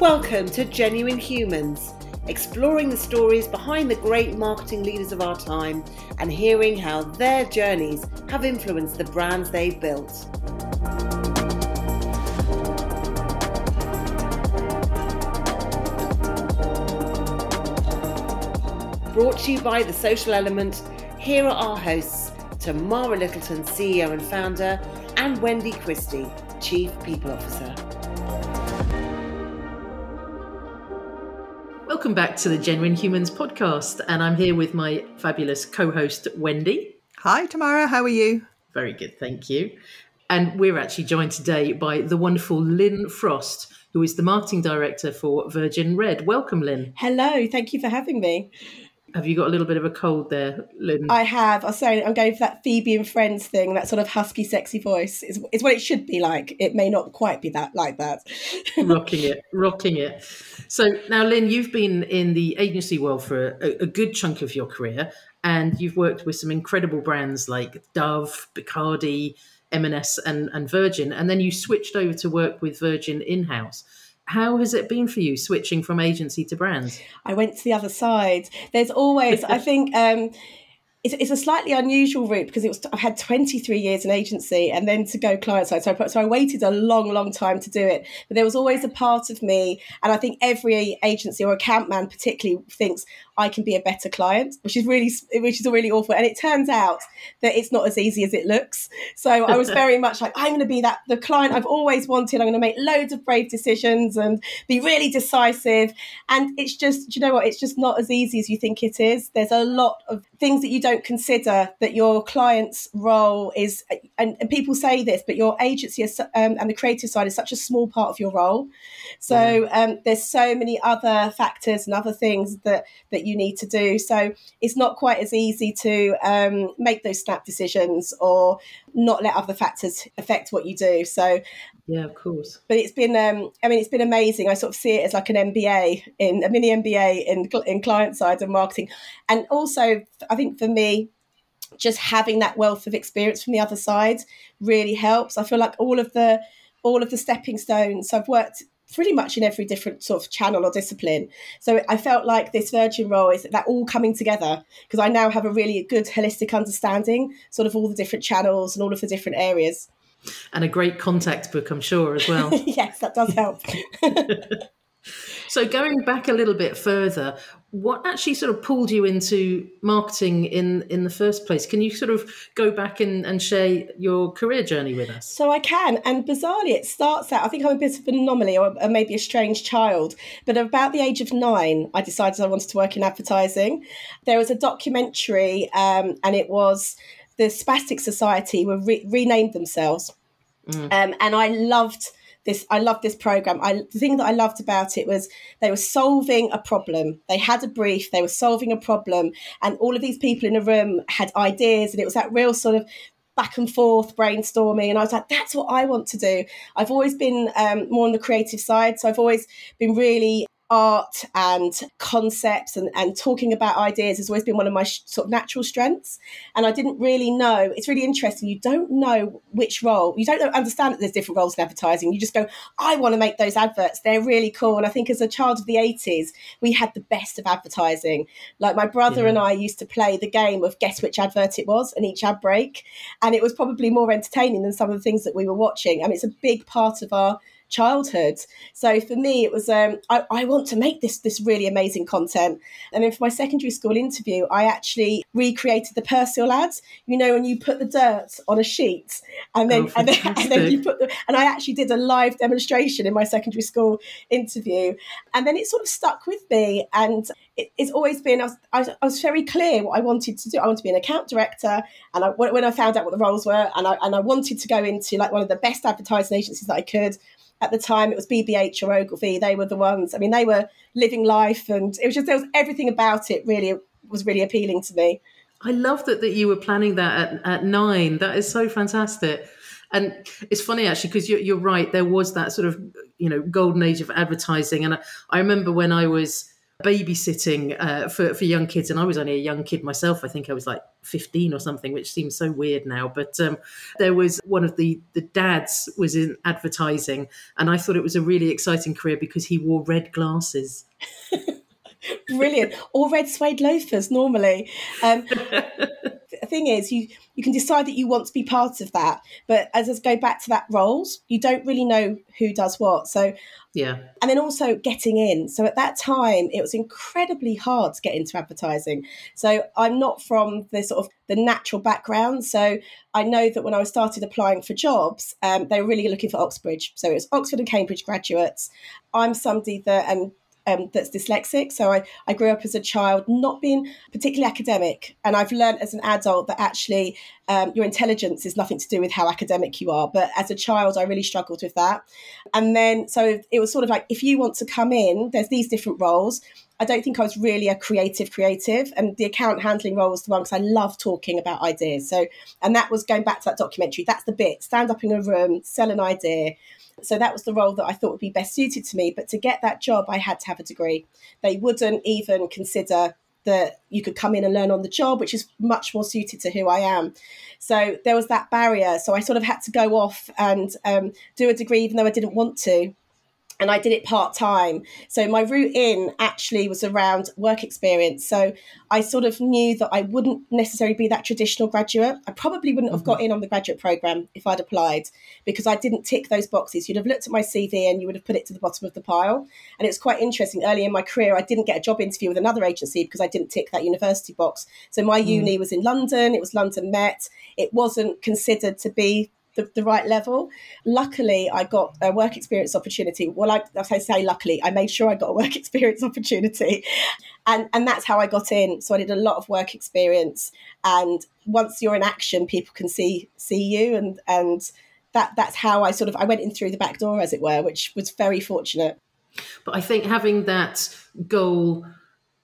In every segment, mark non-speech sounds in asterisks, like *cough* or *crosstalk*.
Welcome to Genuine Humans, exploring the stories behind the great marketing leaders of our time and hearing how their journeys have influenced the brands they've built. Brought to you by The Social Element, here are our hosts, Tamara Littleton, CEO and founder, and Wendy Christie, Chief People Officer. Welcome back to the Genuine Humans podcast, and I'm here with my fabulous co host, Wendy. Hi, Tamara. How are you? Very good, thank you. And we're actually joined today by the wonderful Lynn Frost, who is the marketing director for Virgin Red. Welcome, Lynn. Hello, thank you for having me. Have you got a little bit of a cold there, Lynn? I have. I'm sorry, I'm going for that Phoebe and Friends thing, that sort of husky, sexy voice. Is is what it should be like. It may not quite be that like that. *laughs* rocking it, rocking it. So now, Lynn, you've been in the agency world for a, a good chunk of your career, and you've worked with some incredible brands like Dove, Bacardi, M&S, and, and Virgin, and then you switched over to work with Virgin in-house how has it been for you switching from agency to brands? I went to the other side. There's always, I *laughs* think, um, it's, it's a slightly unusual route because it was I've had 23 years in agency and then to go client side. So I, so I waited a long, long time to do it. But there was always a part of me, and I think every agency or account man particularly thinks I can be a better client, which is really which is really awful. And it turns out that it's not as easy as it looks. So I was very *laughs* much like I'm going to be that the client I've always wanted. I'm going to make loads of brave decisions and be really decisive. And it's just you know what? It's just not as easy as you think it is. There's a lot of things that you don't consider that your client's role is and, and people say this but your agency is, um, and the creative side is such a small part of your role. So um, there's so many other factors and other things that that you need to do. So it's not quite as easy to um, make those snap decisions or not let other factors affect what you do. So yeah of course but it's been um, i mean it's been amazing i sort of see it as like an mba in a mini mba in, in client side and marketing and also i think for me just having that wealth of experience from the other side really helps i feel like all of the all of the stepping stones i've worked pretty much in every different sort of channel or discipline. So I felt like this virgin role is that all coming together because I now have a really good holistic understanding, sort of all the different channels and all of the different areas. And a great contact book, I'm sure, as well. *laughs* yes, that does help. *laughs* so going back a little bit further, what actually sort of pulled you into marketing in in the first place? Can you sort of go back and, and share your career journey with us? So I can, and bizarrely, it starts out. I think I'm a bit of an anomaly, or, or maybe a strange child. But about the age of nine, I decided I wanted to work in advertising. There was a documentary, um, and it was the Spastic Society were re- renamed themselves, mm. um, and I loved this i loved this program. I the thing that i loved about it was they were solving a problem. They had a brief they were solving a problem and all of these people in a room had ideas and it was that real sort of back and forth brainstorming and i was like that's what i want to do. I've always been um, more on the creative side so i've always been really art and concepts and, and talking about ideas has always been one of my sh- sort of natural strengths. And I didn't really know. It's really interesting. You don't know which role, you don't understand that there's different roles in advertising. You just go, I want to make those adverts. They're really cool. And I think as a child of the 80s, we had the best of advertising. Like my brother yeah. and I used to play the game of guess which advert it was and each ad break. And it was probably more entertaining than some of the things that we were watching. I mean, it's a big part of our childhood. So for me, it was um, I, I, want to make this this really amazing content. And then for my secondary school interview, I actually recreated the Persil ads. You know, when you put the dirt on a sheet, and then, oh, and, then *laughs* and then you put the, and I actually did a live demonstration in my secondary school interview, and then it sort of stuck with me. And it, it's always been I was, I was, I was very clear what I wanted to do. I wanted to be an account director, and I, when I found out what the roles were, and I and I wanted to go into like one of the best advertising agencies that I could at the time it was BBH or Ogilvy. They were the ones. I mean, they were living life, and it was just there was everything about it really was really appealing to me. I love that that you were planning that at, at nine. That is so fantastic. And it's funny actually because you're, you're right. There was that sort of you know golden age of advertising, and I, I remember when I was babysitting uh, for for young kids, and I was only a young kid myself. I think I was like fifteen or something, which seems so weird now. But um, there was one of the the dads was in advertising, and I thought it was a really exciting career because he wore red glasses. *laughs* Brilliant. Or red suede loafers normally. Um, *laughs* the thing is, you you can decide that you want to be part of that, but as I go back to that roles, you don't really know who does what. So yeah, and then also getting in. So at that time, it was incredibly hard to get into advertising. So I'm not from the sort of the natural background. So I know that when I started applying for jobs, um, they were really looking for Oxbridge. So it was Oxford and Cambridge graduates. I'm somebody that and um, that's dyslexic. So I, I grew up as a child not being particularly academic. And I've learned as an adult that actually um, your intelligence is nothing to do with how academic you are. But as a child, I really struggled with that. And then, so it was sort of like, if you want to come in, there's these different roles. I don't think I was really a creative creative, and the account handling role was the one because I love talking about ideas. So, and that was going back to that documentary. That's the bit: stand up in a room, sell an idea, so that was the role that I thought would be best suited to me. But to get that job, I had to have a degree. They wouldn't even consider that you could come in and learn on the job, which is much more suited to who I am. So there was that barrier. So I sort of had to go off and um, do a degree, even though I didn't want to and I did it part time. So my route in actually was around work experience. So I sort of knew that I wouldn't necessarily be that traditional graduate. I probably wouldn't have got mm-hmm. in on the graduate program if I'd applied because I didn't tick those boxes. You'd have looked at my CV and you would have put it to the bottom of the pile. And it's quite interesting. Early in my career, I didn't get a job interview with another agency because I didn't tick that university box. So my mm. uni was in London. It was London Met. It wasn't considered to be the, the right level. Luckily, I got a work experience opportunity. Well, I, I say luckily, I made sure I got a work *laughs* experience opportunity, and and that's how I got in. So I did a lot of work experience, and once you're in action, people can see see you, and and that that's how I sort of I went in through the back door, as it were, which was very fortunate. But I think having that goal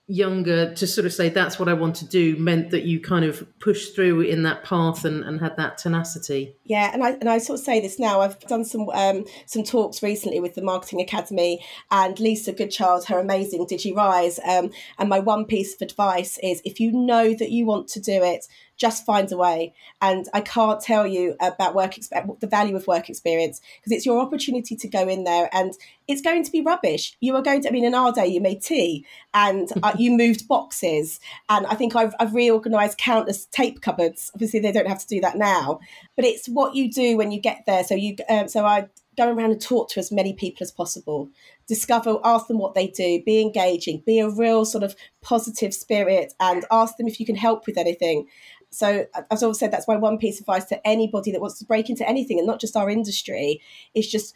younger to sort of say that's what I want to do meant that you kind of pushed through in that path and, and had that tenacity. Yeah, and I and I sort of say this now. I've done some um, some talks recently with the Marketing Academy and Lisa Goodchild, her amazing Digi Rise. Um, and my one piece of advice is if you know that you want to do it, just finds a way. And I can't tell you about work the value of work experience because it's your opportunity to go in there and it's going to be rubbish. You are going to, I mean, in our day, you made tea and uh, *laughs* you moved boxes. And I think I've, I've reorganized countless tape cupboards. Obviously, they don't have to do that now, but it's what you do when you get there. So you, um, so I go around and talk to as many people as possible discover ask them what they do be engaging be a real sort of positive spirit and ask them if you can help with anything so, as I've said, that's my one piece of advice to anybody that wants to break into anything and not just our industry. Is just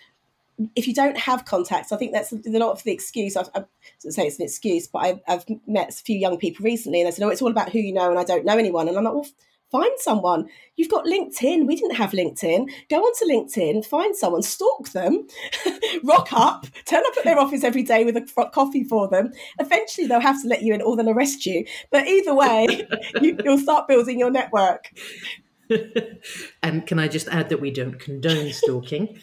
if you don't have contacts, I think that's a lot of the excuse. I, I say it's an excuse, but I've, I've, met a few young people recently, and they said, "Oh, it's all about who you know," and I don't know anyone. And I'm like, "Well, find someone. You've got LinkedIn. We didn't have LinkedIn. Go onto LinkedIn, find someone, stalk them, *laughs* rock up, turn up at their office every day with a coffee for them. Eventually, they'll have to let you in or they'll arrest you. But either way, *laughs* you, you'll start building your network. *laughs* and can I just add that we don't condone stalking?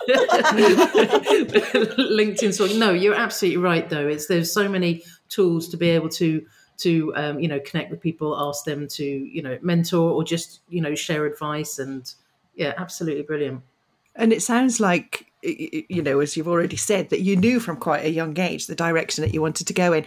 LinkedIn stalking. No, you're absolutely right. Though it's there's so many tools to be able to to um, you know connect with people, ask them to you know mentor or just you know share advice, and yeah, absolutely brilliant. And it sounds like you know, as you've already said, that you knew from quite a young age the direction that you wanted to go in.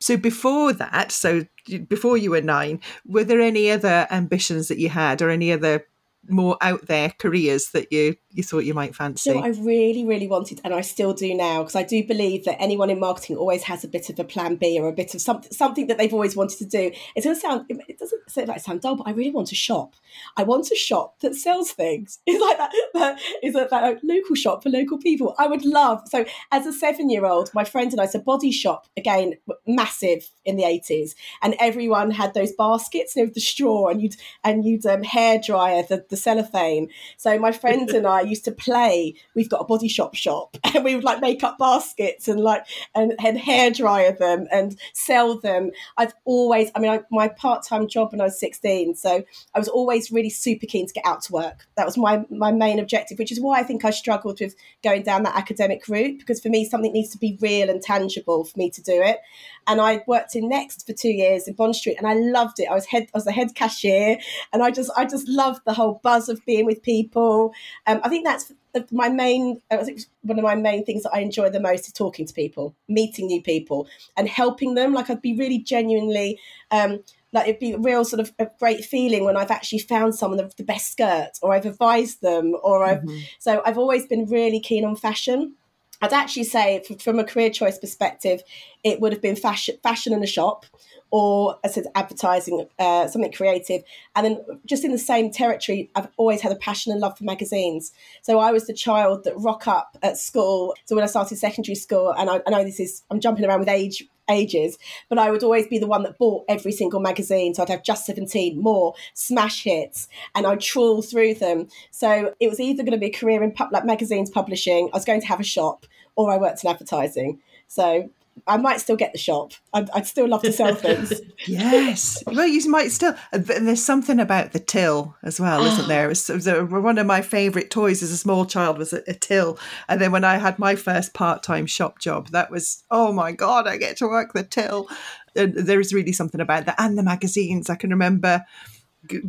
So before that, so before you were nine, were there any other ambitions that you had, or any other more out there careers that you you thought you might fancy? So I really, really wanted, and I still do now, because I do believe that anyone in marketing always has a bit of a plan B or a bit of something something that they've always wanted to do. It's to sound it doesn't say like sound dull, but I really want a shop. I want a shop that sells things. *laughs* It's like that. that is that, that local shop for local people. I would love. So as a seven year old, my friend and I, so body shop again, massive in the eighties, and everyone had those baskets you know, with the straw, and you'd and you'd um, hair dryer the the cellophane. So my friends and I used to play. We've got a body shop shop, *laughs* and we would like make up baskets and like and, and hair dryer them and sell them. I've always, I mean, I, my part time job when I was sixteen, so I was always really super keen to get out to work. That was my my main objective, which is why I think I struggled with going down that academic route because for me something needs to be real and tangible for me to do it. And I worked in Next for two years in Bond Street, and I loved it. I was head, I was the head cashier, and I just, I just loved the whole buzz of being with people. Um, I think that's my main. I think one of my main things that I enjoy the most is talking to people, meeting new people, and helping them. Like I'd be really genuinely. Um, like it'd be a real sort of a great feeling when I've actually found someone of the best skirt or I've advised them or I've mm-hmm. so I've always been really keen on fashion I'd actually say, from a career choice perspective, it would have been fashion, fashion in a shop, or I said advertising, uh, something creative. And then just in the same territory, I've always had a passion and love for magazines. So I was the child that rock up at school. So when I started secondary school, and I, I know this is I'm jumping around with age ages, but I would always be the one that bought every single magazine. So I'd have Just 17, more, smash hits, and I'd trawl through them. So it was either going to be a career in like magazines publishing, I was going to have a shop, or I worked in advertising. So I might still get the shop. I'd, I'd still love to sell things. *laughs* yes. Well, you might still. Uh, there's something about the till as well, isn't *gasps* there? It was, it was a, one of my favourite toys as a small child was a, a, till. And then when I had my first part time shop job, that was, oh my God, I get to work the till. And there's really something about that. And the magazines. I can remember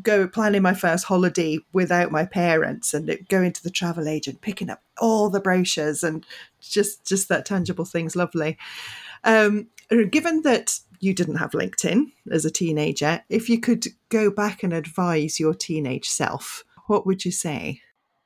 go planning my first holiday without my parents and going to the travel agent picking up all the brochures and just just that tangible thing's lovely. Um, given that you didn't have linkedin as a teenager if you could go back and advise your teenage self what would you say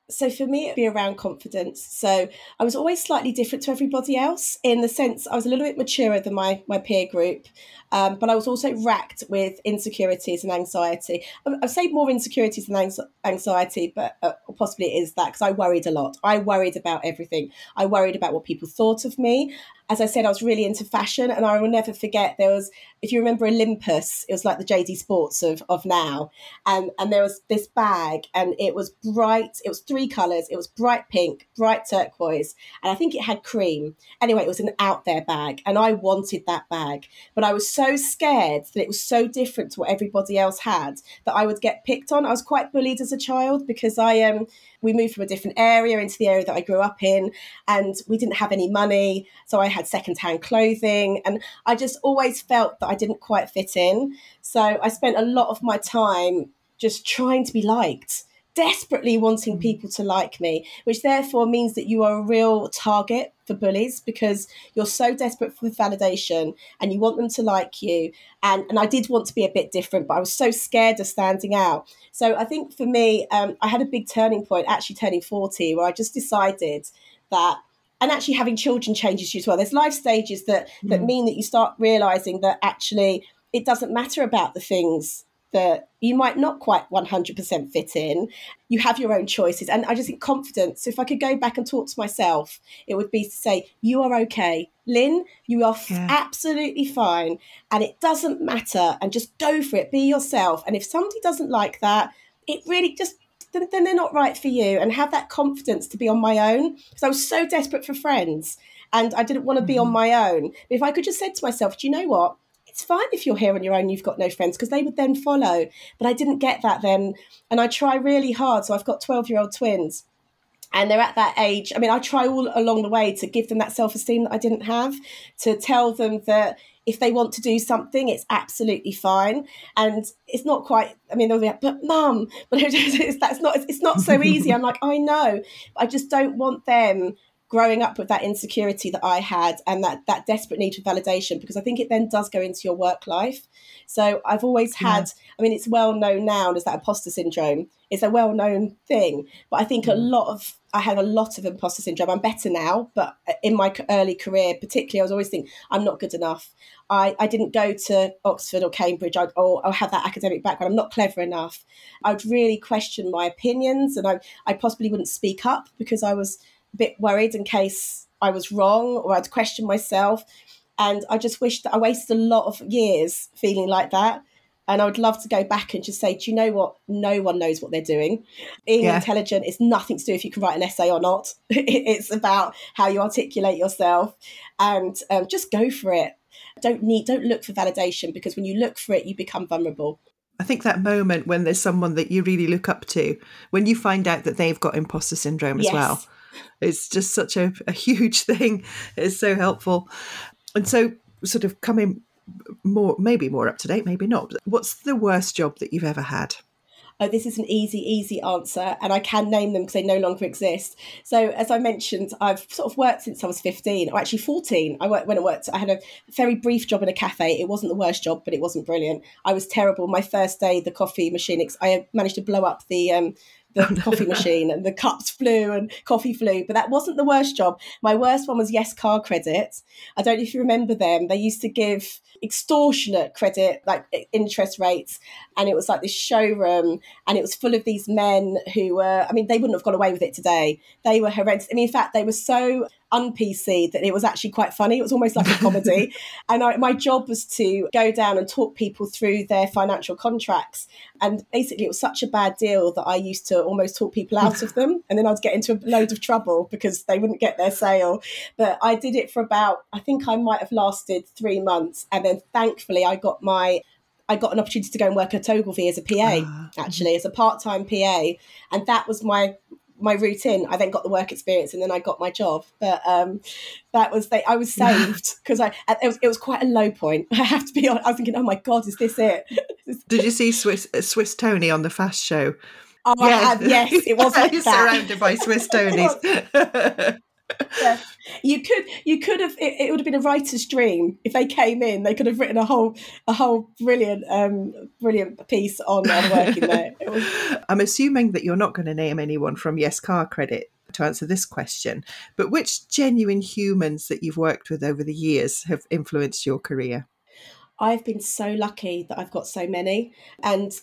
so for me, it'd be around confidence. So I was always slightly different to everybody else in the sense I was a little bit maturer than my my peer group, um, but I was also racked with insecurities and anxiety. I've say more insecurities than anxiety, but uh, possibly it is that because I worried a lot. I worried about everything. I worried about what people thought of me as I said, I was really into fashion, and I will never forget there was, if you remember Olympus, it was like the JD Sports of of now, and and there was this bag, and it was bright. It was colors. It was bright pink, bright turquoise, and I think it had cream. Anyway, it was an out there bag, and I wanted that bag, but I was so scared that it was so different to what everybody else had that I would get picked on. I was quite bullied as a child because I um we moved from a different area into the area that I grew up in, and we didn't have any money. So I had secondhand clothing, and I just always felt that I didn't quite fit in. So I spent a lot of my time just trying to be liked desperately wanting mm. people to like me, which therefore means that you are a real target for bullies because you're so desperate for validation and you want them to like you. And, and I did want to be a bit different, but I was so scared of standing out. So I think for me, um, I had a big turning point, actually turning 40, where I just decided that and actually having children changes you as well. There's life stages that that mm. mean that you start realizing that actually it doesn't matter about the things that you might not quite 100% fit in. You have your own choices. And I just think confidence, So if I could go back and talk to myself, it would be to say, You are okay. Lynn, you are yeah. absolutely fine. And it doesn't matter. And just go for it. Be yourself. And if somebody doesn't like that, it really just then, they're not right for you and have that confidence to be on my own because I was so desperate for friends and I didn't want to be on mm-hmm. my own. But if I could just say to myself, do you know what? It's fine if you're here on your own, you've got no friends, because they would then follow. But I didn't get that then. And I try really hard. So I've got 12 year old twins and they're at that age. I mean, I try all along the way to give them that self esteem that I didn't have, to tell them that if they want to do something, it's absolutely fine. And it's not quite. I mean, they'll be like, "But mum," *laughs* but it's, that's not. It's not so easy. I'm like, I know. I just don't want them growing up with that insecurity that I had and that that desperate need for validation because I think it then does go into your work life. So I've always had yeah. I mean it's well known now as that imposter syndrome. It's a well known thing, but I think mm. a lot of I had a lot of imposter syndrome. I'm better now, but in my early career, particularly, I was always thinking I'm not good enough. I, I didn't go to Oxford or Cambridge I'd, or, or have that academic background. I'm not clever enough. I would really question my opinions, and I I possibly wouldn't speak up because I was bit worried in case I was wrong or I'd question myself. And I just wish that I wasted a lot of years feeling like that. And I would love to go back and just say, do you know what? No one knows what they're doing. Being Yeah. intelligent is nothing to do if you can write an essay or not. *laughs* it's about how you articulate yourself and um, just go for it. Don't need, don't look for validation because when you look for it, you become vulnerable. I think that moment when there's someone that you really look up to, when you find out that they've got imposter syndrome as Yes. well, it's just such a, a huge *laughs* thing. It's so helpful. And so, sort of coming more, maybe more up to date, maybe not. What's the worst job that you've ever had? oh, this is an easy, easy answer, and I can name them because they no longer exist. So, as I mentioned, I've sort of worked since I was 15, or actually 14. I worked when I worked, I had a very brief job in a cafe. It wasn't the worst job, but it wasn't brilliant. I was terrible. My first day, the coffee machine, I managed to blow up the. Um, *laughs* the coffee *laughs* machine and the cups flew and coffee flew, but that wasn't the worst job. My worst one was Yes Car Credit. I don't know if you remember them. They used to give extortionate credit, like interest rates, and it was like this showroom, and it was full of these men who were. I mean, they wouldn't have got away with it today. They were horrendous. I mean, in fact, they were so un PC that it was actually quite funny. It was almost like a comedy, *laughs* and I, my job was to go down and talk people through their financial contracts. And basically, it was such a bad deal that I used to almost talk people out of them, and then I'd get into a load of trouble because they wouldn't get their sale. But I did it for about, I think I might have lasted three months, and then thankfully I got my. I got an opportunity to go and work at Ogilvy as a PA, ah. actually, as a part-time PA, and that was my my route in. I then got the work experience, and then I got my job. But um, that was they, I was saved *laughs* because I it was, it was quite a low point. *laughs* I have to be honest. I was thinking, oh my god, is this it? *laughs* Did you see Swiss uh, Swiss Tony on the Fast Show? Oh, I have, yes, it was like He's that. surrounded by Swiss Tonys. Yeah. You could you could have it, it would have been a writer's dream if they came in. They could have written a whole a whole brilliant um brilliant piece on, on working there. Was, *laughs* I'm assuming that you're not going to name anyone from Yes Car Credit to answer this question, but which genuine humans that you've worked with over the years have influenced your career? I've been so lucky that I've got so many and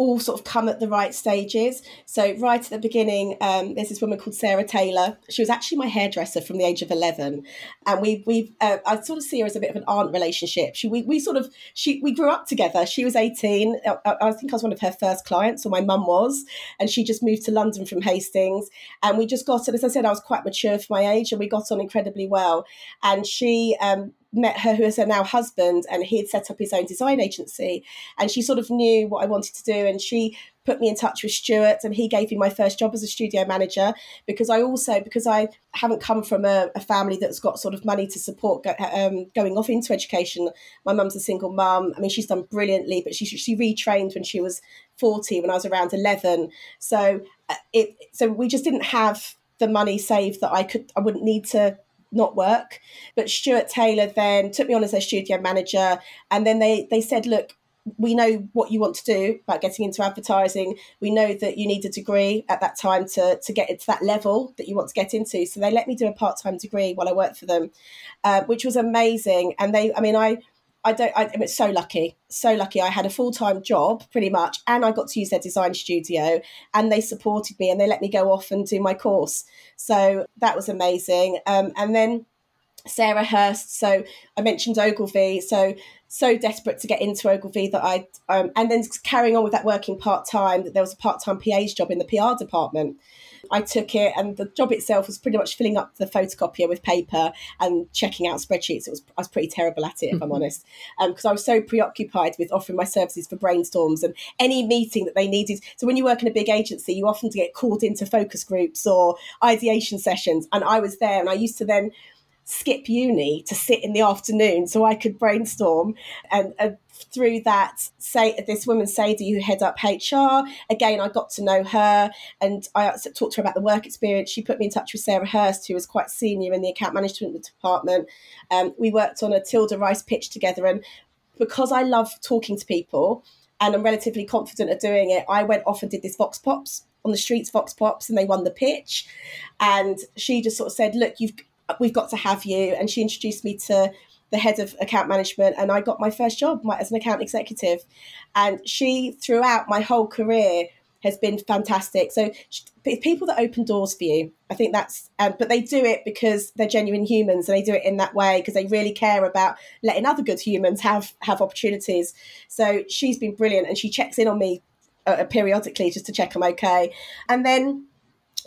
all sort of come at the right stages. So right at the beginning, um, there's this woman called Sarah Taylor. She was actually my hairdresser from the age of eleven, and we we uh, I sort of see her as a bit of an aunt relationship. She we, we sort of she we grew up together. She was eighteen. I, I think I was one of her first clients, or my mum was, and she just moved to London from Hastings, and we just got on. As I said, I was quite mature for my age, and we got on incredibly well. And she um, met her who is her now husband and he had set up his own design agency. And she sort of knew what I wanted to do and she put me in touch with Stuart and he gave me my first job as a studio manager because I also because I haven't come from a, a family that's got sort of money to support go, um, going off into education. My mum's a single mum. I mean she's done brilliantly but she she retrained when she was 40 when I was around 11 so uh, it so we just didn't have the money saved that I could I wouldn't need to not work. But Stuart Taylor then took me on as their studio manager, and then they they said, look. We know what you want to do about getting into advertising. We know that you need a degree at that time to, to get into that level that you want to get into. So they let me do a part time degree while I worked for them, uh, which was amazing. And they, I mean, I, I don't. I, I'm so lucky, so lucky. I had a full time job, pretty much, and I got to use their design studio, and they supported me, and they let me go off and do my course. So that was amazing. Um, and then Sarah Hurst. So I mentioned Ogilvy. So so desperate to get into Ogilvy that I um, and then carrying on with that working part time. That there was a part time PA's job in the PR department. I took it, and the job itself was pretty much filling up the photocopier with paper and checking out spreadsheets. It was I was pretty terrible at it, if I'm mm-hmm. honest, um, because I was so preoccupied with offering my services for brainstorms and any meeting that they needed. So when you work in a big agency, you often get called into focus groups or ideation sessions, and I was there, and I used to then skip uni to sit in the afternoon so I could brainstorm and. and through that, say this woman Sadie who head up HR. Again, I got to know her, and I talked to her about the work experience. She put me in touch with Sarah Hurst, who was quite senior in the account management department. Um, we worked on a Tilda Rice pitch together, and because I love talking to people and I'm relatively confident at doing it, I went off and did this Vox Pops on the streets, Vox Pops, and they won the pitch. And she just sort of said, "Look, you've we've got to have you," and she introduced me to the head of account management and I got my first job my, as an account executive. And she, throughout my whole career, has been fantastic. So people that open doors for you, I think that's, um, but they do it because they're genuine humans and they do it in that way because they really care about letting other good humans have have opportunities. So she's been brilliant and she checks in on me uh, periodically just to check I'm okay. And then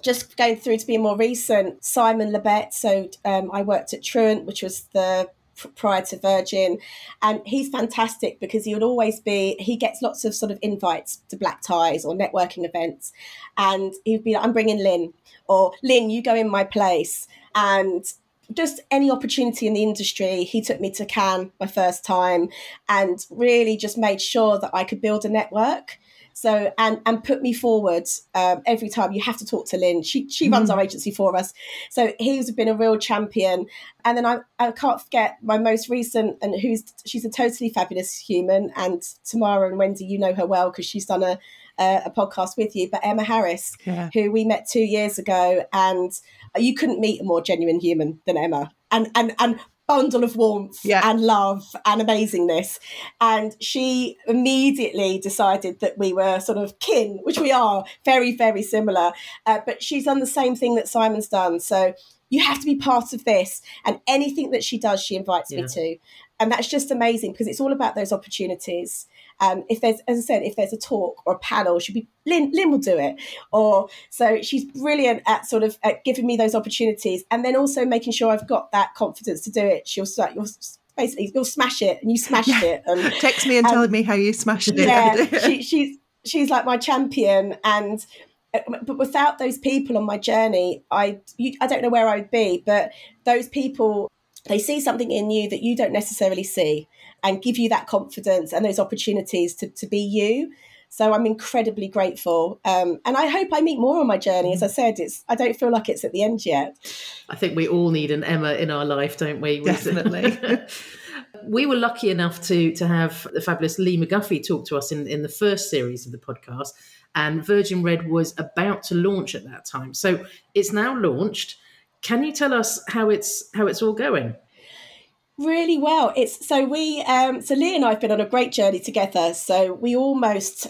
just going through to be more recent, Simon Lebet. So um, I worked at Truant, which was the prior to Virgin, and he's fantastic because he would always be. He gets lots of sort of invites to black ties or networking events, and he'd be like, "I'm bringing Lynn," or "Lynn, you go in my place," and just any opportunity in the industry. He took me to Cannes my first time, and really just made sure that I could build a network. So and and put me forward um, every time. You have to talk to Lynn. She she runs mm. our agency for us. So he's been a real champion. And then I, I can't forget my most recent and who's she's a totally fabulous human. And Tamara and Wendy, you know her well because she's done a a podcast with you. But Emma Harris, yeah. who we met two years ago, and you couldn't meet a more genuine human than Emma. And and and bundle of warmth yeah. and love and amazingness. And she immediately decided that we were sort of kin, which we are, very, very similar. Uh, but she's done the same thing that Simon's done. So you have to be part of this. And anything that she does, she invites yeah. me to. And that's just amazing because it's all about those opportunities. Um, if there's, as I said, if there's a talk or a panel, she'll be Lynn. Lynn will do it. Or so she's brilliant at sort of at giving me those opportunities, and then also making sure I've got that confidence to do it. She'll start. You'll basically you'll smash it, and you smashed yeah. it. And text me and tell me how you smashed it. Yeah, *laughs* she, she's she's like my champion, and but without those people on my journey, I you, I don't know where I'd be. But those people, they see something in you that you don't necessarily see, and give you that confidence and those opportunities to, to be you. So I'm incredibly grateful, um, and I hope I meet more on my journey. As I said, it's I don't feel like it's at the end yet. I think we all need an Emma in our life, don't we? Definitely. *laughs* we were lucky enough to to have the fabulous Lee McGuffey talk to us in, in the first series of the podcast, and Virgin Red was about to launch at that time. So it's now launched. Can you tell us how it's how it's all going? Really well. It's so we um so Lee and I've been on a great journey together. So we almost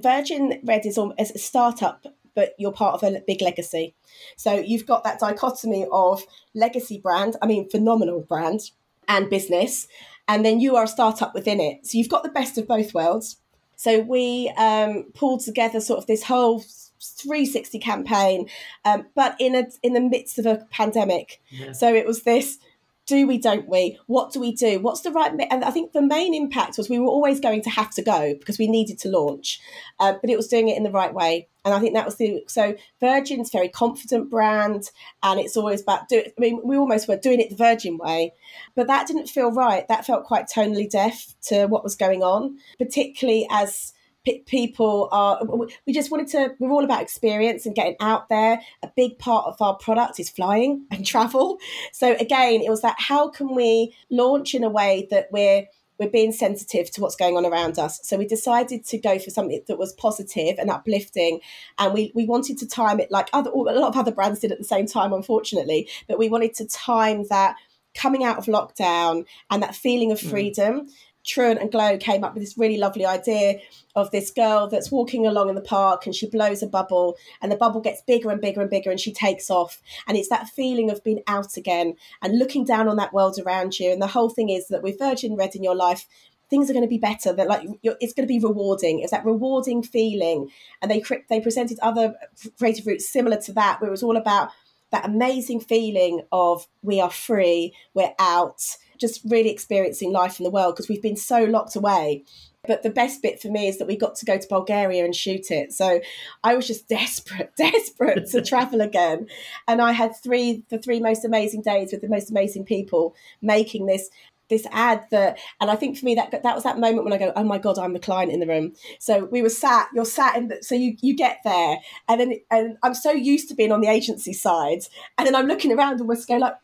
Virgin Red is, is a startup, but you're part of a big legacy. So you've got that dichotomy of legacy brand, I mean phenomenal brand and business, and then you are a startup within it. So you've got the best of both worlds. So we um, pulled together sort of this whole 360 campaign, um, but in a in the midst of a pandemic. Yeah. So it was this do we don't we? What do we do? What's the right and i think the main impact was we were always going to have to go because we needed to launch uh, but it was doing it in the right way. And i think that was the so virgin's very confident brand and it's always about do i mean we almost were doing it the virgin way but that didn't feel right. That felt quite tonally deaf to what was going on particularly as people are we just wanted to we're all about experience and getting out there a big part of our product is flying *laughs* and travel so again it was that how can we launch in a way that we're we're being sensitive to what's going on around us. So we decided to go for something that was positive and uplifting, and we we wanted to time it like other a lot of other brands did at the same time, unfortunately. But we wanted to time that coming out of lockdown and that feeling of mm. freedom. Mm. Truant and Glow came up with this really lovely idea of this girl that's walking along in the park and she blows a bubble and the bubble gets bigger and bigger and bigger and she takes off. And it's that feeling of being out again and looking down on that world around you. And the whole thing is that with Virgin Red in your life, things are going to be better that like it's going to be rewarding it's that rewarding feeling and they they presented other creative routes similar to that where it was all about that amazing feeling of we are free we're out just really experiencing life in the world because we've been so locked away. But the best bit for me is that we got to go to Bulgaria and shoot it. So I was just *laughs* desperate, *laughs* desperate to *laughs* travel again. And I had three the three most amazing days with the most amazing people making this this ad that and I think for me that that was that moment when I go, oh my god, I'm the client in the room. So we were sat, you're sat in the, so you you get there and then and I'm so used to being on the agency side and then I'm looking around and we're going like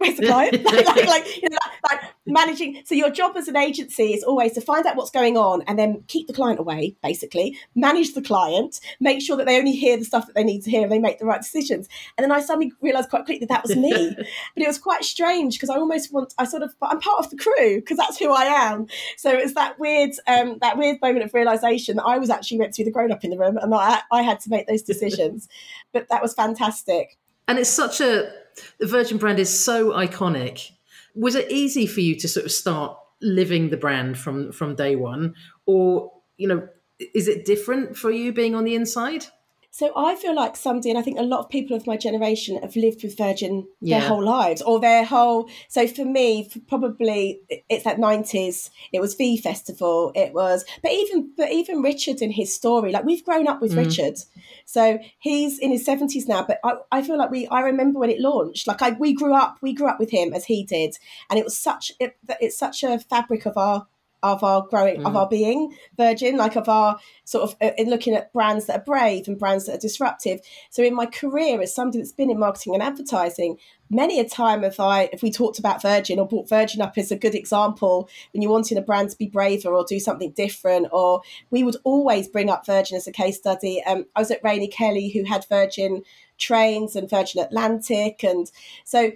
where's the client? like, *laughs* *laughs* like, like, you know, like, managing. So your job as an agency is always to find out what's going on and then keep the client away, basically, manage the client, make sure that they only hear the stuff that they need to hear and they make the right decisions. And then I suddenly realised quite quickly that that was me. *laughs* but it was quite strange because I almost want, I sort of, I'm part of the crew because that's who I am. So it's that weird, um, that weird moment of realisation that I was actually meant to be the grown up in the room and I, I had to make those decisions. but that was fantastic. And it's such a, the Virgin brand is so iconic. Was it easy for you to sort of start living the brand from from day one, or you know, is it different for you being on the inside? So I feel like somebody, and I think a lot of people of my generation have lived with Virgin Yeah. their whole lives, or their whole. So for me, for probably it's that nineties. It was V Festival. It was, but even but even Richard in his story, like we've grown up with mm. Richard. So he's in his seventies now, but I, I feel like we. I remember when it launched. Like I, we grew up, we grew up with him as he did, and it was such. It, it's such a fabric of our of our growing of our being virgin like of our sort of uh, in looking at brands that are brave and brands that are disruptive. So in my career as somebody that's been in marketing and advertising. Many a time if i if we talked about virgin or brought virgin up as a good example when you're wanting a brand to be braver or do something different or we would always bring up virgin as a case study. Um, i was at Rainey Kelly who had virgin trains and virgin atlantic and so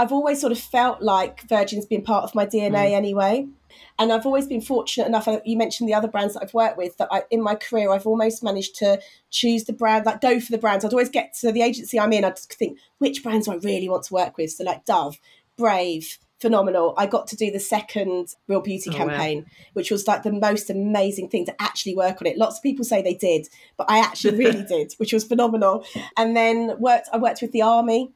I've always sort of felt like Virgin's been part of my DNA hmm. anyway. And I've always been fortunate enough. You mentioned the other brands that I've worked with that I, in my career, I've almost managed to choose the brand, like go for the brands. I'd always get to the agency I'm in, I'd think, which brands do I really want to work with? So, like Dove, Brave, Phenomenal. I got to do the second Real Beauty Oh, wow. campaign, which was like the most amazing thing to actually work on it. Lots of people say they did, but I actually really *laughs* did, which was phenomenal. And then worked, I worked with the Army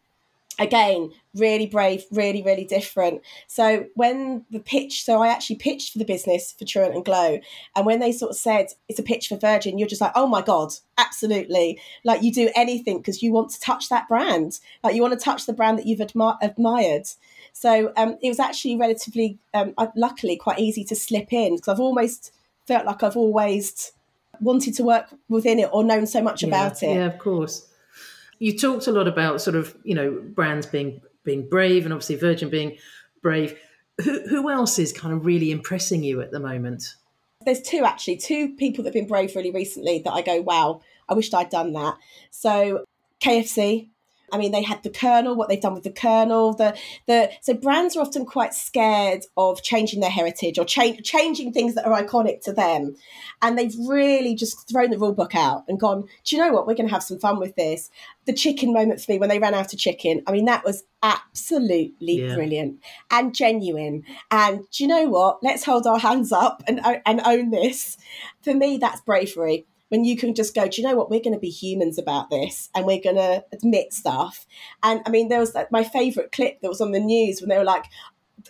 again really brave really really different. So when the pitch so i actually pitched for the business for truant and glow and when they sort of said it's a pitch for virgin you're just like oh my god absolutely. Like you do anything because you want to touch that brand. Like you want to touch the brand that you've admi- admired. So um, it was actually relatively um, luckily quite easy to slip in because i've almost felt like i've always wanted to work within it or known so much about it. Yeah, of course. You talked a lot about sort of you know brands being being brave, and obviously Virgin being brave. Who who else is kind of really impressing you at the moment? there's two actually two people that have been brave really recently that I go wow I wished I'd done that so KFC I mean they had the Colonel, what they've done with the Colonel. the the so brands are often quite scared of changing their heritage or cha- changing things that are iconic to them and they've really just thrown the rule book out and gone do you know what we're going to have some fun with this the chicken moment for me when they ran out of chicken I mean that was absolutely Yeah. brilliant and genuine and do you know what? Let's hold our hands up and and own this. For me, that's bravery. When you can just go, do you know what? We're going to be humans about this, and we're going to admit stuff. And I mean, there was that, my favourite clip that was on the news when they were like,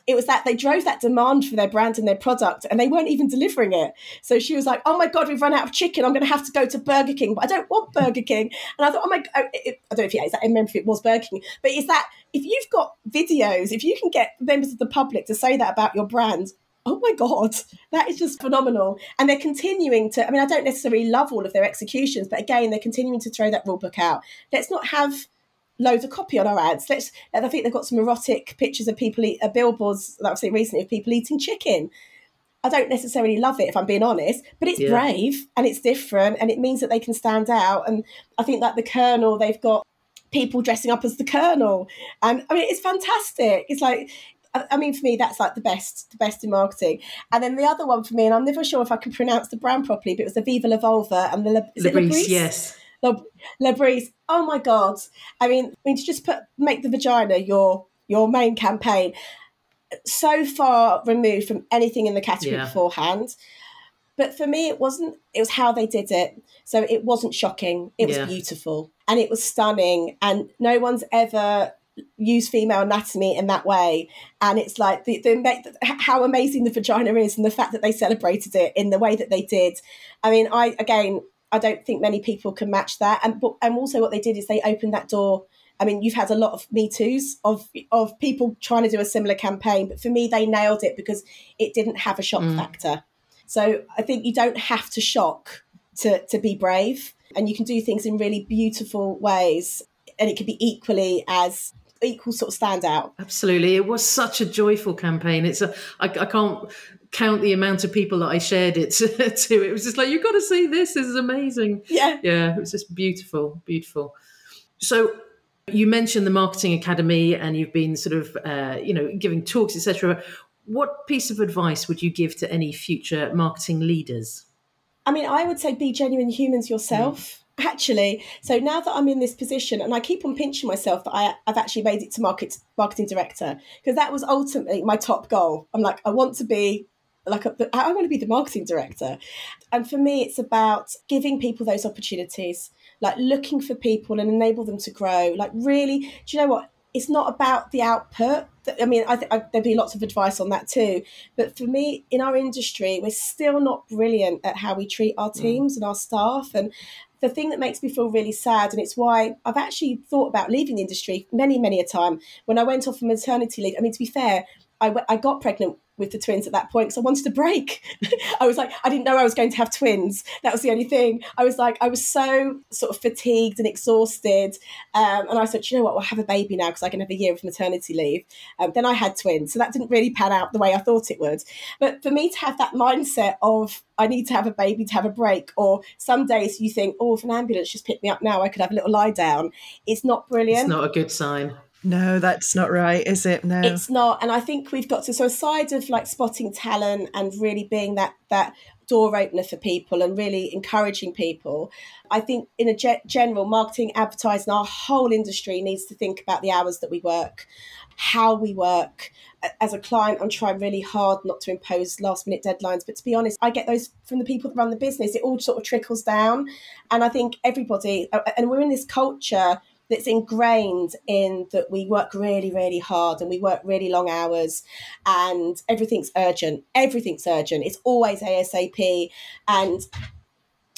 it was that they drove that demand for their brand and their product, and they weren't even delivering it. So she was like, "Oh my god, we've run out of chicken. I'm going to have to go to Burger King, but I don't want Burger King." And I thought, "Oh my, I don't know if it is. I remember if it was Burger King, but is that if you've got videos, if you can get members of the public to say that about your brand, oh my god, that is just phenomenal. And they're continuing to. I mean, I don't necessarily love all of their executions, but again, they're continuing to throw that rule book out. Let's not have loads of copy on our ads. Let's. I think they've got some erotic pictures of people eat uh, billboards that I've seen recently of people eating chicken. I don't necessarily love it if I'm being honest, but it's Yeah. brave and it's different and it means that they can stand out. And I think like the Colonel, they've got people dressing up as the Colonel, and I mean it's fantastic. It's like. I mean, for me, that's like the best, the best in marketing. And then the other one for me, and I'm never sure if I can pronounce the brand properly, but it was the Viva La Vulva and the Le, is it Labrise, Labrise? yes. Le, Labrise. Oh my god! I mean, I mean to just put make the vagina your your main campaign. So far removed from anything in the category Yeah. beforehand. But for me, it wasn't. It was how they did it. So it wasn't shocking. It was Yeah. beautiful and it was stunning. And no one's ever used female anatomy in that way. And it's like the, the how amazing the vagina is, and the fact that they celebrated it in the way that they did. I mean, I again, I don't think many people can match that. And but, and also what they did is they opened that door. I mean, you've had a lot of Me Too's of of people trying to do a similar campaign, but for me, they nailed it because it didn't have a shock Mm. factor. So I think you don't have to shock to to be brave, and you can do things in really beautiful ways, and it can be equally as equal sort of standout. Absolutely, it was such a joyful campaign. It's a I, I can't count the amount of people that I shared it *laughs* to. It was just like you've got to see this. This is amazing. Yeah, yeah, it was just beautiful, beautiful. So you mentioned the marketing academy, and you've been sort of uh, you know giving talks, etc. What piece of advice would you give to any future marketing leaders? I mean, I would say be genuine humans yourself. Mm actually so now that i'm in this position and i keep on pinching myself that I, i've actually made it to market marketing director because that was ultimately my top goal i'm like i want to be like a, i want to be the marketing director and for me it's about giving people those opportunities like looking for people and enable them to grow like really do you know what it's not about the output I mean, I think there'd be lots of advice on that too. But for me, in our industry, we're still not brilliant at how we treat our mm. teams mm. and our staff. And the thing that makes me feel really sad, and it's why I've actually thought about leaving the industry many, many a time. When I went off for maternity leave, I mean, to be fair, I, I got pregnant with the twins at that point because I wanted to break. *laughs* I was like, I didn't know I was going to have twins. That was the only thing. I was like, I was so sort of fatigued and exhausted. Um, and I said, you know what, I'll have a baby now because I can have a year of maternity leave. Um, then I had twins. So that didn't really pan out the way I thought it would. But for me to have that mindset of, I need to have a baby to have a break, or some days you think, oh, if an ambulance just picked me up now, I could have a little lie down. It's not brilliant. It's not a good sign. No, that's not right, is it? No. It's not. And I think we've got to so aside of like spotting talent and really being that that door opener for people and really encouraging people. I think in a ge- general marketing, advertising, our whole industry needs to think about the hours that we work, how we work. As a client, I'm trying really hard not to impose last minute deadlines. But to be honest, I get those from the people that run the business. It all sort of trickles down. And I think everybody, and we're in this culture that's ingrained in that we work really, really hard and we work really long hours and everything's urgent. Everything's urgent. It's always ASAP. And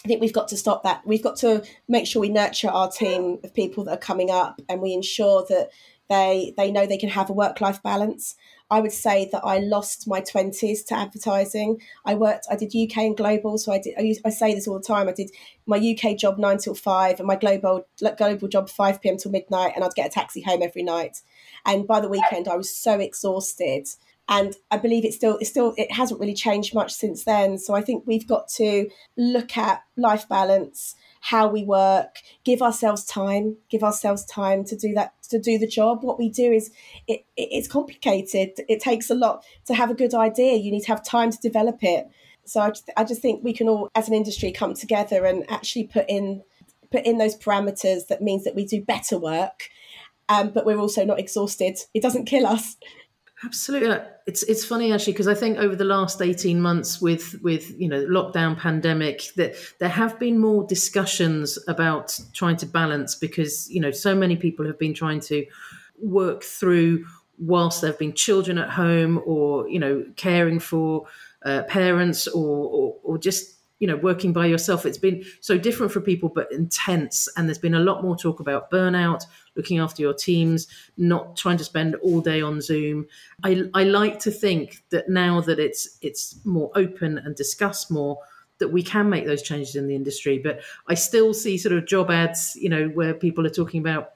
I think we've got to stop that. We've got to make sure we nurture our team of people that are coming up and we ensure that they they know they can have a work life balance I would say that I lost my 20s to advertising. I worked, I did UK and global. So I did, I, use, I say this all the time. I did my UK job nine till five and my global, global job 5 p.m. till midnight. And I'd get a taxi home every night. And by the weekend, I was so exhausted. And I believe it still, it still, it hasn't really changed much since then. So I think we've got to look at life balance how we work, give ourselves time, give ourselves time to do that, to do the job. What we do is it, it, it's complicated. It takes a lot to have a good idea. You need to have time to develop it. So I just, I just think we can all, as an industry, come together and actually put in put in those parameters. That means that we do better work, um, but we're also not exhausted. It doesn't kill us. Absolutely, it's it's funny actually because I think over the last eighteen months with with you know lockdown pandemic that there have been more discussions about trying to balance because you know so many people have been trying to work through whilst there have been children at home or you know caring for uh, parents or, or or just you know working by yourself. It's been so different for people but intense. And there's been a lot more talk about burnout looking after your teams not trying to spend all day on zoom. I, I like to think that now that it's it's more open and discussed more that we can make those changes in the industry. But i still see sort of job ads you know where people are talking about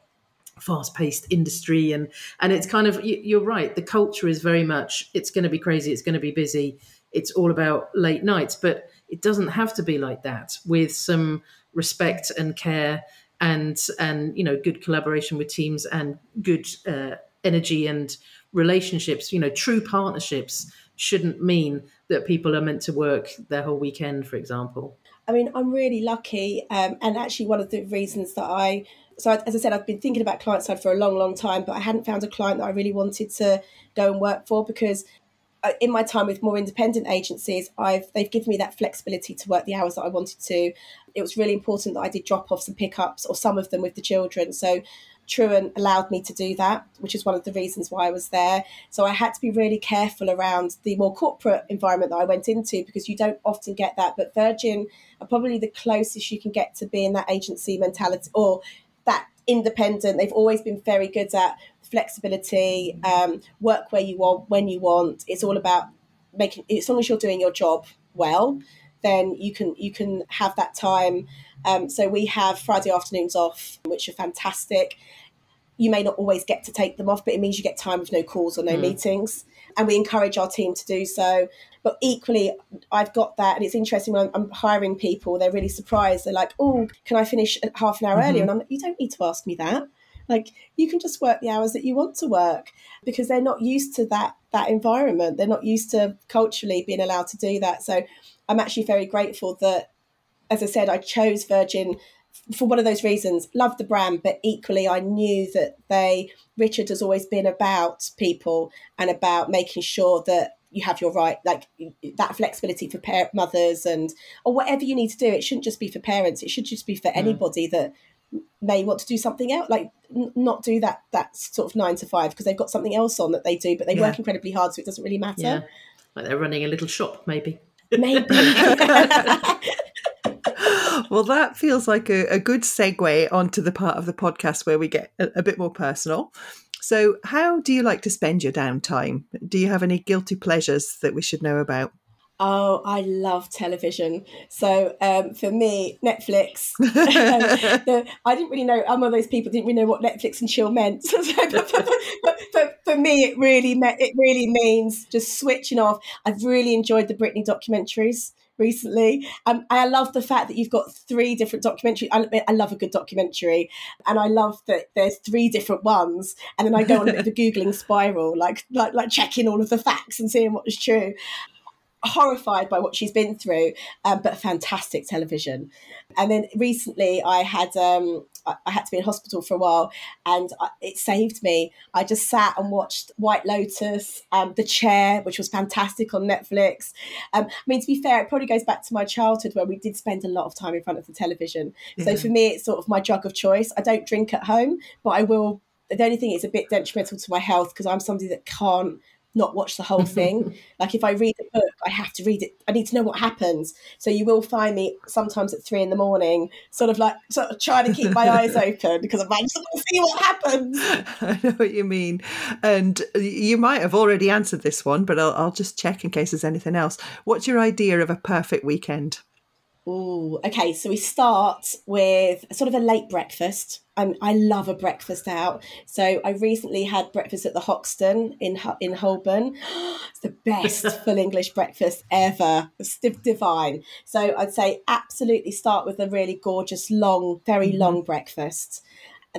fast paced industry and and it's kind of you're right the culture is very much it's going to be crazy it's going to be busy. It's all about late nights. But it doesn't have to be like that with some respect and care and and you know good collaboration with teams and good uh, energy and relationships. You know true partnerships shouldn't mean that people are meant to work their whole weekend for example. I mean i'm really lucky um, and actually one of the reasons that i so as i said i've been thinking about client side for a long long time but i hadn't found a client that i really wanted to go and work for because Uh, in my time with more independent agencies, I've they've given me that flexibility to work the hours that I wanted to. It was really important that I did drop offs and pickups, or some of them with the children. So Truant allowed me to do that, which is one of the reasons why I was there. So I had to be really careful around the more corporate environment that I went into because you don't often get that. But Virgin are probably the closest you can get to being that agency mentality or that independent. They've always been very good at flexibility, um, work where you want, when you want. It's all about making. As long as you're doing your job well, then you can you can have that time. Um, so we have Friday afternoons off, which are fantastic. you may not always get to take them off, but it means you get time with no calls or no Mm. meetings. And we encourage our team to do so. But equally, I've got that. And it's interesting when I'm, I'm hiring people, they're really surprised. They're like, oh, can I finish half an hour earlier? And I'm like, you don't need to ask me that. Like, you can just work the hours that you want to work because they're not used to that that environment. They're not used to culturally being allowed to do that. So I'm actually very grateful that, as I said, I chose Virgin for one of those reasons. Love the brand, but equally I knew that they Richard has always been about people and about making sure that you have your right like that flexibility for parent mothers and or whatever you need to do it shouldn't just be for parents it should just be for mm. anybody that may want to do something else like n- not do that that sort of nine to five because they've got something else on that they do but they Yeah. work incredibly hard so it doesn't really matter Yeah. Like they're running a little shop, maybe. maybe *laughs* *laughs* Well, that feels like a, a good segue onto the part of the podcast where we get a, a bit more personal. So, how do you like to spend your downtime? Do you have any guilty pleasures that we should know about? Oh, I love television. So um, for me, Netflix. *laughs* *laughs* the, I didn't really know. I'm one of those people didn't really know what Netflix and chill meant. *laughs* So, but, but, but, but for me, it really meant it really means just switching off. I've really enjoyed the Britney documentaries recently. Um, I love the fact that you've got three different documentaries. I, I love a good documentary, and I love that there's three different ones. And then I go on a bit of a googling spiral, like like like checking all of the facts and seeing what was true horrified by what she's been through, um, but fantastic television. And then recently, I had um, I I had to be in hospital for a while, and I, it saved me. I just sat and watched White Lotus, um, The Chair, which was fantastic on Netflix. Um, I mean, to be fair, it probably goes back to my childhood where we did spend a lot of time in front of the television. So for me, it's sort of my drug of choice. I don't drink at home, but I will. The only thing is a bit detrimental to my health because I'm somebody that can't not watch the whole thing. *laughs* like if I read a book, I have to read it. I need to know what happens. So you will find me sometimes at three in the morning, sort of like sort of trying to keep my *laughs* eyes open because I'm like, just want to see what happens. *laughs* I know what you mean. And you might have already answered this one, but I'll, I'll just check in case there's anything else. What's your idea of a perfect weekend? Ooh, okay. So we start with sort of a late breakfast. Um, I love a breakfast out. So I recently had breakfast at the Hoxton in in Holborn. *gasps* It's the best *laughs* full English breakfast ever. It's divine. So I'd say absolutely start with a really gorgeous, long, very long breakfast.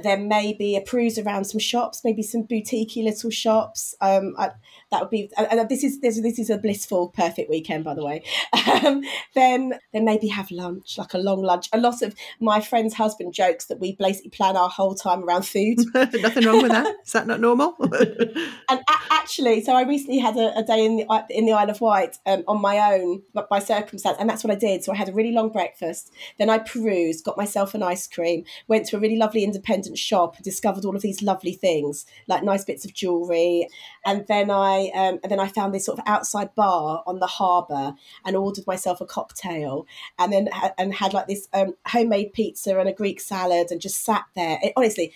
Then maybe a cruise around some shops, maybe some boutiquey little shops. Um, I, that would be. And and this is this, this is a blissful, perfect weekend, by the way. *laughs* Um, then then maybe have lunch, like a long lunch. A lot of my friend's husband jokes that we basically plan our whole time around food. *laughs* Nothing wrong with that? *laughs* Is that not normal? and a- actually, so I recently had a, a day in the in the Isle of Wight um, on my own, but by circumstance, and that's what I did. So I had a really long breakfast. Then I perused, got myself an ice cream, went to a really lovely independent shop, and discovered all of these lovely things like nice bits of jewelry, and then I um, and then I found this sort of outside bar on the harbour and ordered myself a cocktail, and then and had like this um, homemade pizza and a Greek salad, and just sat there. It, honestly,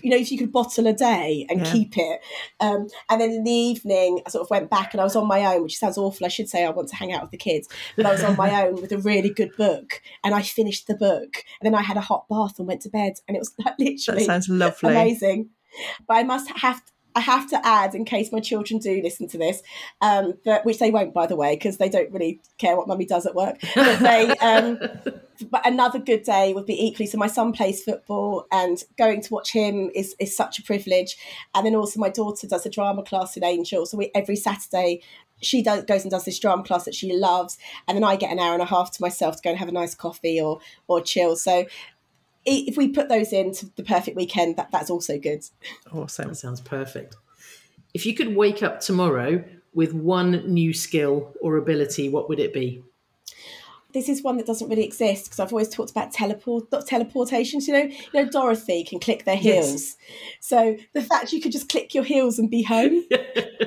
you know, if you could bottle a day and Yeah. keep it. Um, and then in the evening, I sort of went back and I was on my own, which sounds awful. I should say I want to hang out with the kids, but I was on my own with a really good book and I finished the book. And then I had a hot bath and went to bed. And it was *laughs* like that literally sounds lovely. amazing. But I must have I have to add, in case my children do listen to this, um, but which they won't, by the way, because they don't really care what mummy does at work. But they, um, *laughs* but another good day would be equally. So my son plays football, and going to watch him is is such a privilege. And then also my daughter does a drama class in Angel, so we, every Saturday she does, goes and does this drama class that she loves, and then I get an hour and a half to myself to go and have a nice coffee or or chill. So if we put those into the perfect weekend, that, that's also good. Awesome. That sounds perfect. If you could wake up tomorrow with one new skill or ability, what would it be? This is one that doesn't really exist because I've always talked about teleport teleportations. You know, you know, Dorothy can click their Yes. heels. So the fact you could just click your heels and be home, *laughs*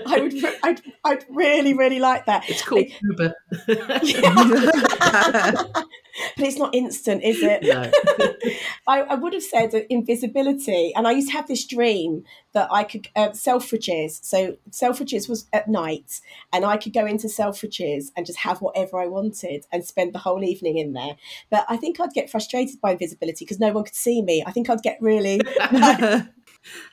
I would, I'd, I'd really, really like that. It's called Uber. *laughs* *laughs* but it's not instant, is it? No. I, I would have said invisibility, and I used to have this dream that I could uh, Selfridges. So Selfridges was at night, and I could go into Selfridges and just have whatever I wanted and spend the whole evening in there. But I think I'd get frustrated by invisibility because no one could see me. I think I'd get really. *laughs*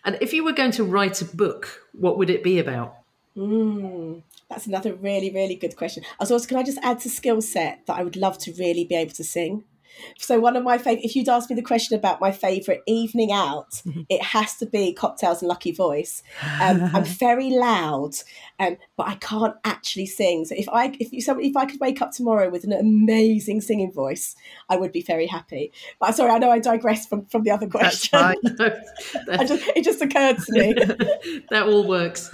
And if you were going to write a book, what would it be about? Mm, that's another really, really good question. I was also, can I just add to skill set that I would love to really be able to sing? So one of my favorite, if you'd ask me the question about my favorite evening out, Mm-hmm. it has to be cocktails and lucky voice. Um, I'm *laughs* very loud, um, but I can't actually sing. So if I if you so if I could wake up tomorrow with an amazing singing voice, I would be very happy. But sorry, I know I digressed from from the other That's question. fine. *laughs* I *laughs* just, it just occurred to me. *laughs* that all works.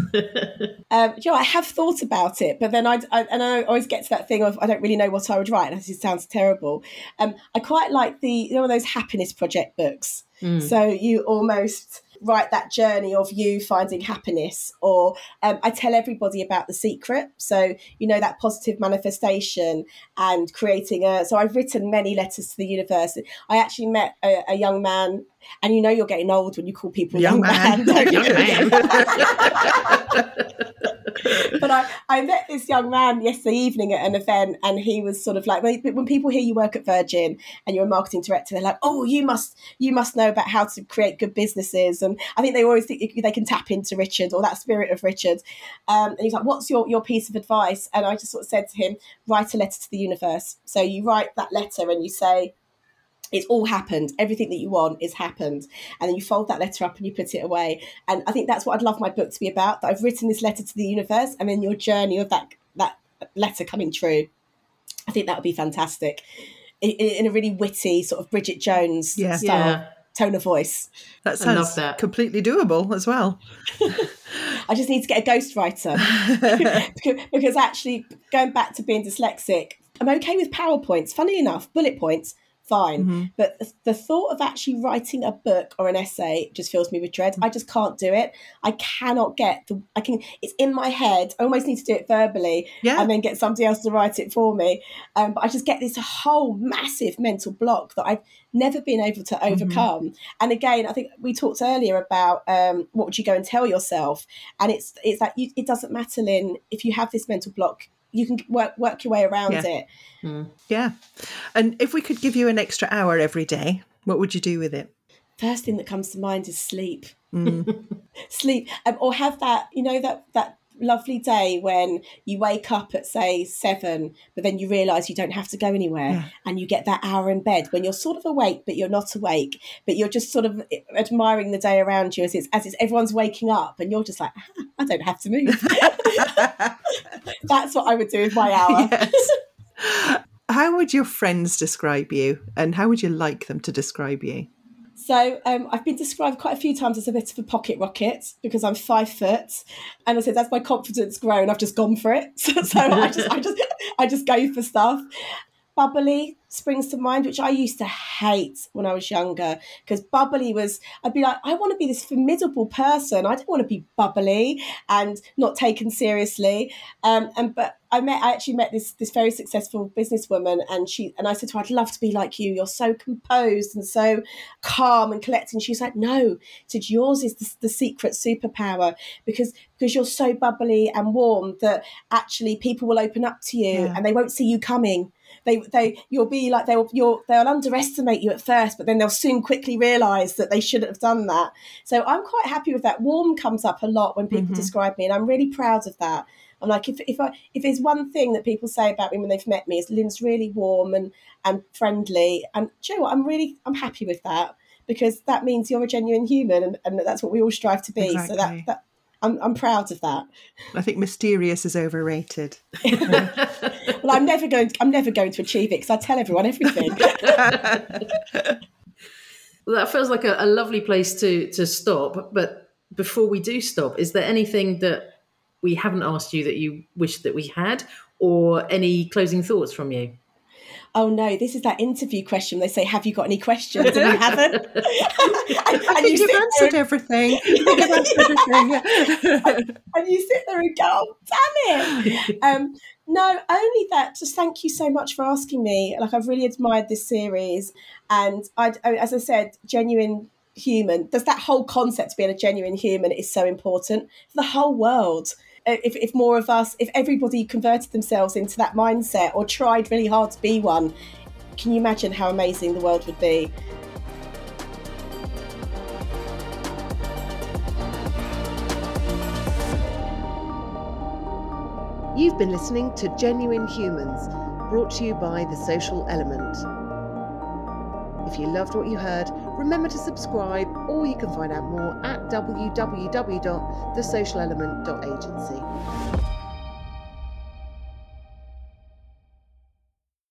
Um, you know, I have thought about it, but then I, I and I always get to that thing of I don't really know what I would write. And this sounds terrible. Um, I quite like the you know those happiness project books. So you almost write that journey of you finding happiness, or um, I tell everybody about the secret. So you know that positive manifestation and creating a. So I've written many letters to the universe. I actually met a, a young man, and you know you're getting old when you call people young, man. man. Young man. *laughs* but I, I met this young man yesterday evening at an event, and he was sort of like when, when people hear you work at Virgin and you're a marketing director, they're like, "Oh, you must you must know about how to create good businesses." And I think they always think they can tap into Richard or that spirit of Richard. Um, and he's like, "What's your your piece of advice?" And I just sort of said to him, "Write a letter to the universe." So you write that letter and you say it's all happened. Everything that you want is happened. And then you fold that letter up and you put it away. And I think that's what I'd love my book to be about. That I've written this letter to the universe and then your journey of that that letter coming true. I think that would be fantastic. In, in a really witty sort of Bridget Jones Yeah. style Yeah. tone of voice. That sounds that. completely doable as well. *laughs* I just need to get a ghostwriter because, *laughs* because actually going back to being dyslexic, I'm okay with PowerPoints. Funny enough, bullet points, fine. But the, thought of actually writing a book or an essay just fills me with dread. I just can't do it. I cannot get the. I can. It's in my head. I almost need to do it verbally Yeah. and then get somebody else to write it for me. Um, but I just get this whole massive mental block that I've never been able to overcome. And again, I think we talked earlier about um, what would you go and tell yourself, and it's it's like you, it doesn't matter, Lynn, if you have this mental block. You can work work your way around Yeah. it. Yeah. And if we could give you an extra hour every day, what would you do with it? First thing that comes to mind is sleep. *laughs* sleep, um, or have that you know that that lovely day when you wake up at say seven, but then you realise you don't have to go anywhere, Yeah. and you get that hour in bed when you're sort of awake, but you're not awake, but you're just sort of admiring the day around you as it's as it's everyone's waking up, and you're just like, "Ah, *laughs* I don't have to move. *laughs* That's what I would do with my hour. Yes. *laughs* How would your friends describe you and how would you like them to describe you? So um, I've been described quite a few times as a bit of a pocket rocket because I'm five foot, and I said as my confidence grown, I've just gone for it. *laughs* so I just, I just, I just go for stuff. Bubbly springs to mind, which I used to hate when I was younger because bubbly was, I'd be like, I want to be this formidable person. I don't want to be bubbly and not taken seriously. Um, and but I met, I actually met this this very successful businesswoman, and she and I said to her, I'd love to be like you. You're so composed and so calm and collected. And she was like, No, said yours is the, the secret superpower because because you're so bubbly and warm that actually people will open up to you Yeah. and they won't see you coming. They they you'll be like they'll you'll they'll underestimate you at first, but then they'll soon quickly realise that they shouldn't have done that. So I'm quite happy with that. Warm comes up a lot when people mm-hmm. describe me, and I'm really proud of that. I'm like, if if I if there's one thing that people say about me when they've met me is Lynn's really warm and and friendly, and do you know what? I'm really I'm happy with that because that means you're a genuine human, and, and that's what we all strive to be. So that that I'm I'm proud of that. I think mysterious is overrated. *laughs* Well, I'm never going to, I'm never going to achieve it because I tell everyone everything. *laughs* Well, that feels like a, a lovely place to to stop. But before we do stop, is there anything that we haven't asked you that you wish that we had, or any closing thoughts from you? oh no, this is that interview question. They say, have you got any questions? And *laughs* *laughs* you haven't. and, and you have answered everything. *laughs* You've answered everything. and you sit there and go, oh, damn it. Um, no, only that. Just thank you so much for asking me. Like I've really admired this series, and I, as I said, genuine human. Does that whole concept of being a genuine human is so important for the whole world. Uh, if, if more of us, if everybody converted themselves into that mindset or tried really hard to be one, can you imagine how amazing the world would be? You've been listening to Genuine Humans, brought to you by The Social Element. If you loved what you heard, remember to subscribe or you can find out more at www.thesocialelement.agency.